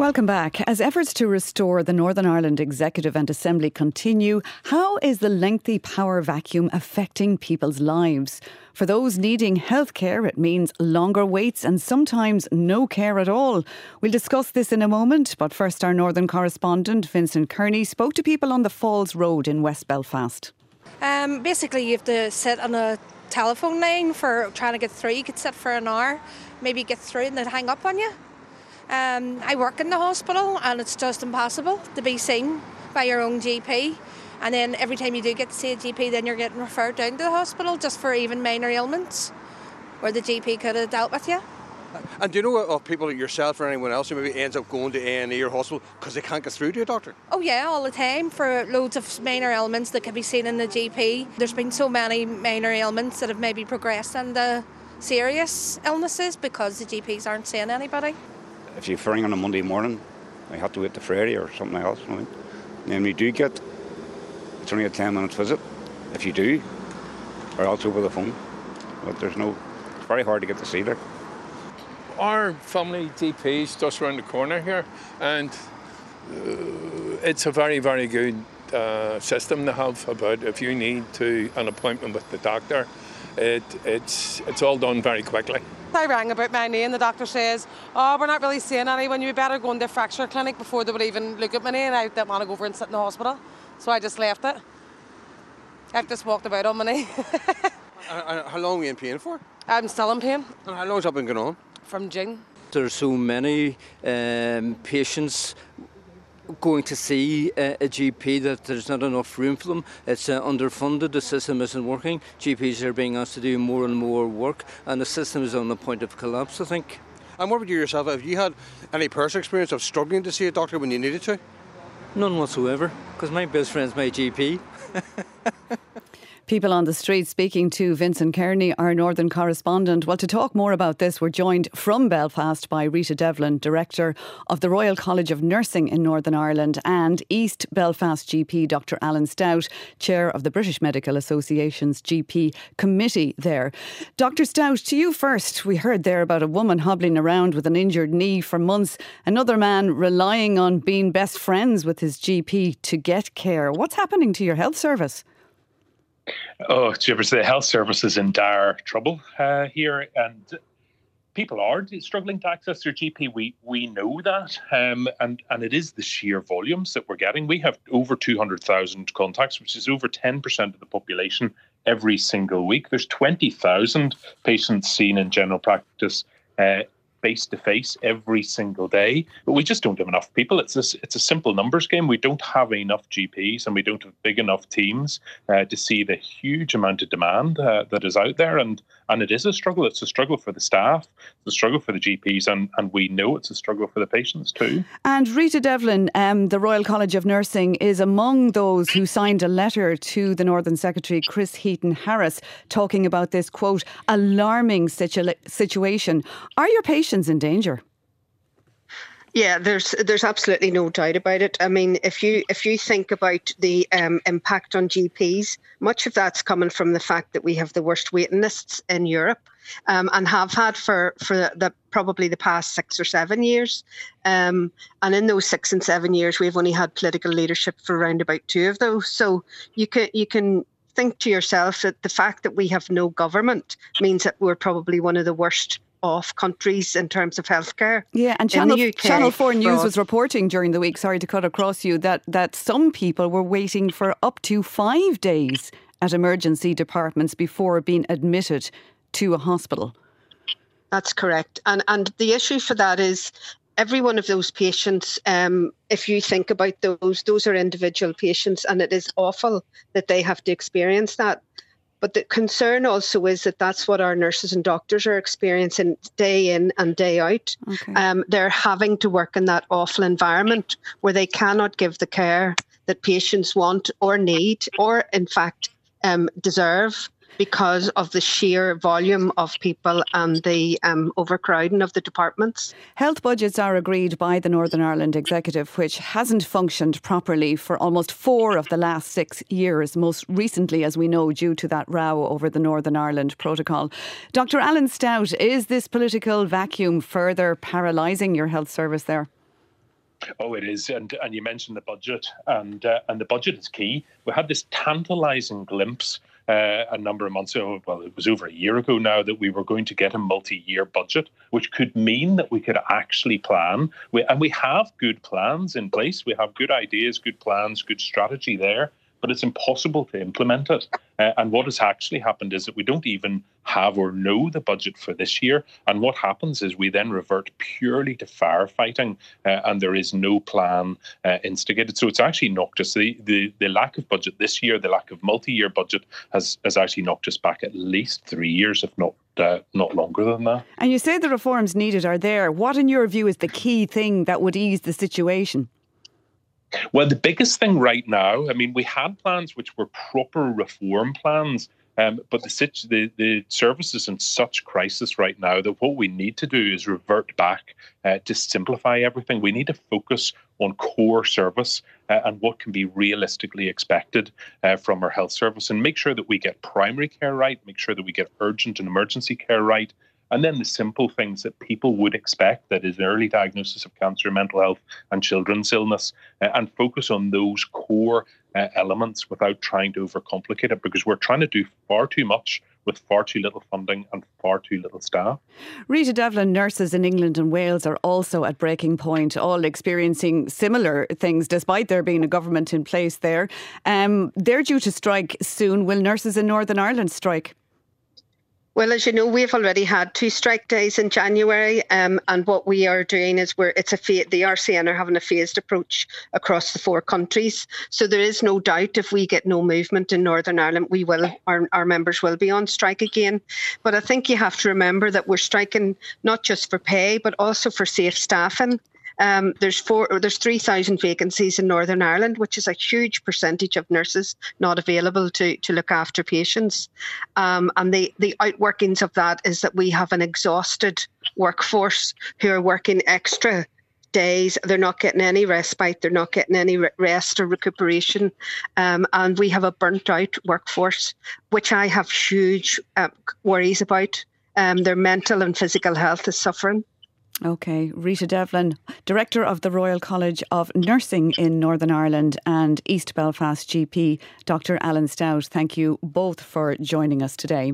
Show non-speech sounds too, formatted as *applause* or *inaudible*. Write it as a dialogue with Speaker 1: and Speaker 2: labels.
Speaker 1: Welcome back. As efforts to restore the Northern Ireland Executive and Assembly continue, how is the lengthy power vacuum affecting people's lives? For those needing health care, it means longer waits and sometimes no care at all. We'll discuss this in a moment, but first, our Northern correspondent, Vincent Kearney, spoke to people on the Falls Road in West Belfast.
Speaker 2: Um, basically, you have to sit on a telephone line for trying to get through. You could sit for an hour, maybe get through, and then hang up on you. Um, I work in the hospital and it's just impossible to be seen by your own GP. And then every time you do get to see a GP, then you're getting referred down to the hospital just for even minor ailments where the GP could have dealt with you.
Speaker 3: And do you know of people like yourself or anyone else who maybe ends up going to A&E or hospital because they can't get through to a doctor?
Speaker 2: Oh yeah, all the time for loads of minor ailments that can be seen in the GP. There's been so many minor ailments that have maybe progressed into serious illnesses because the GPs aren't seeing anybody
Speaker 4: if you're ring on a Monday morning, I have to wait to Friday or something else. Right? And then you do get, it's only a 10 minute visit, if you do, or else over the phone. But there's no, it's very hard to get to see there.
Speaker 5: Our family GP is just around the corner here, and uh, it's a very, very good uh, system to have about if you need to an appointment with the doctor. It, it's, it's all done very quickly.
Speaker 6: I rang about my knee and the doctor says, oh, we're not really seeing anyone. You better go into a fracture clinic before they would even look at my knee and I didn't want to go over and sit in the hospital. So I just left it. I've just walked about on my knee. *laughs*
Speaker 3: uh, how long are you in pain for?
Speaker 6: I'm still in pain.
Speaker 3: And how long has that been going on?
Speaker 6: From June.
Speaker 7: There's so many um, patients going to see a, a, GP that there's not enough room for them. It's uh, underfunded, the system isn't working. GPs are being asked to do more and more work, and the system is on the point of collapse, I think.
Speaker 3: And what about you yourself? Have you had any personal experience of struggling to see a doctor when you needed to?
Speaker 7: None whatsoever, because my best friend's my GP. *laughs*
Speaker 1: People on the street speaking to Vincent Kearney, our northern correspondent. Well, to talk more about this, we're joined from Belfast by Rita Devlin, Director of the Royal College of Nursing in Northern Ireland, and East Belfast GP Dr. Alan Stout, Chair of the British Medical Association's GP Committee there. Dr. Stout, to you first. We heard there about a woman hobbling around with an injured knee for months, another man relying on being best friends with his GP to get care. What's happening to your health service?
Speaker 8: Oh, Jibbers, the health service is in dire trouble uh, here, and people are struggling to access their GP. We we know that, um, and and it is the sheer volumes that we're getting. We have over two hundred thousand contacts, which is over ten percent of the population every single week. There's twenty thousand patients seen in general practice. Uh, face to face every single day, but we just don't have enough people. It's a, it's a simple numbers game. We don't have enough GPs and we don't have big enough teams uh, to see the huge amount of demand uh, that is out there. And and it is a struggle. It's a struggle for the staff, it's a struggle for the GPs, and, and we know it's a struggle for the patients too.
Speaker 1: And Rita Devlin, um, the Royal College of Nursing, is among those who signed a letter to the Northern Secretary, Chris Heaton Harris, talking about this, quote, alarming situ- situation. Are your patients in danger?
Speaker 9: Yeah, there's there's absolutely no doubt about it. I mean, if you if you think about the um, impact on GPs, much of that's coming from the fact that we have the worst waiting lists in Europe, um, and have had for for the probably the past six or seven years. Um, and in those six and seven years, we've only had political leadership for around about two of those. So you can you can think to yourself that the fact that we have no government means that we're probably one of the worst off countries in terms of healthcare.
Speaker 1: Yeah, and Channel, Channel 4 News was reporting during the week, sorry to cut across you, that, that some people were waiting for up to five days at emergency departments before being admitted to a hospital.
Speaker 9: That's correct. And and the issue for that is every one of those patients, um, if you think about those, those are individual patients, and it is awful that they have to experience that. But the concern also is that that's what our nurses and doctors are experiencing day in and day out. Okay. Um, they're having to work in that awful environment where they cannot give the care that patients want or need, or in fact um, deserve because of the sheer volume of people and the um, overcrowding of the departments.
Speaker 1: Health budgets are agreed by the Northern Ireland Executive, which hasn't functioned properly for almost four of the last six years, most recently, as we know, due to that row over the Northern Ireland Protocol. Dr. Alan Stout, is this political vacuum further paralysing your health service there?
Speaker 8: Oh, it is, and and you mentioned the budget, and uh, and the budget is key. We had this tantalising glimpse uh, a number of months ago. Well, it was over a year ago now that we were going to get a multi-year budget, which could mean that we could actually plan. We, and we have good plans in place. We have good ideas, good plans, good strategy there but it's impossible to implement it. Uh, and what has actually happened is that we don't even have or know the budget for this year. And what happens is we then revert purely to firefighting, uh, and there is no plan uh, instigated. So it's actually knocked us. The, the, the lack of budget this year, the lack of multi-year budget, has has actually knocked us back at least three years, if not uh, not longer than that.
Speaker 1: And you say the reforms needed are there. What, in your view, is the key thing that would ease the situation?
Speaker 8: Well, the biggest thing right now, I mean, we had plans which were proper reform plans, um, but the, the the service is in such crisis right now that what we need to do is revert back uh, to simplify everything. We need to focus on core service uh, and what can be realistically expected uh, from our health service, and make sure that we get primary care right, make sure that we get urgent and emergency care right, and then the simple things that people would expect that is early diagnosis of cancer, mental health, and children's illness, uh, and focus on those core uh, elements without trying to overcomplicate it because we're trying to do far too much with far too little funding and far too little staff.
Speaker 1: Rita Devlin, nurses in England and Wales are also at breaking point, all experiencing similar things despite there being a government in place there. Um, they're due to strike soon. Will nurses in Northern Ireland strike?
Speaker 9: Well, as you know, we've already had two strike days in January, um, and what we are doing is we're it's a the RCN are having a phased approach across the four countries. So there is no doubt if we get no movement in Northern Ireland, we will our our members will be on strike again. But I think you have to remember that we're striking not just for pay, but also for safe staffing. Um, there's four, there's three thousand vacancies in Northern Ireland, which is a huge percentage of nurses not available to to look after patients. Um, and the the outworkings of that is that we have an exhausted workforce who are working extra days. They're not getting any respite. They're not getting any rest or recuperation. Um, and we have a burnt out workforce, which I have huge uh, worries about. Um, their mental and physical health is suffering.
Speaker 1: Okay, Rita Devlin, Director of the Royal College of Nursing in Northern Ireland and East Belfast GP, Dr. Alan Stout. Thank you both for joining us today.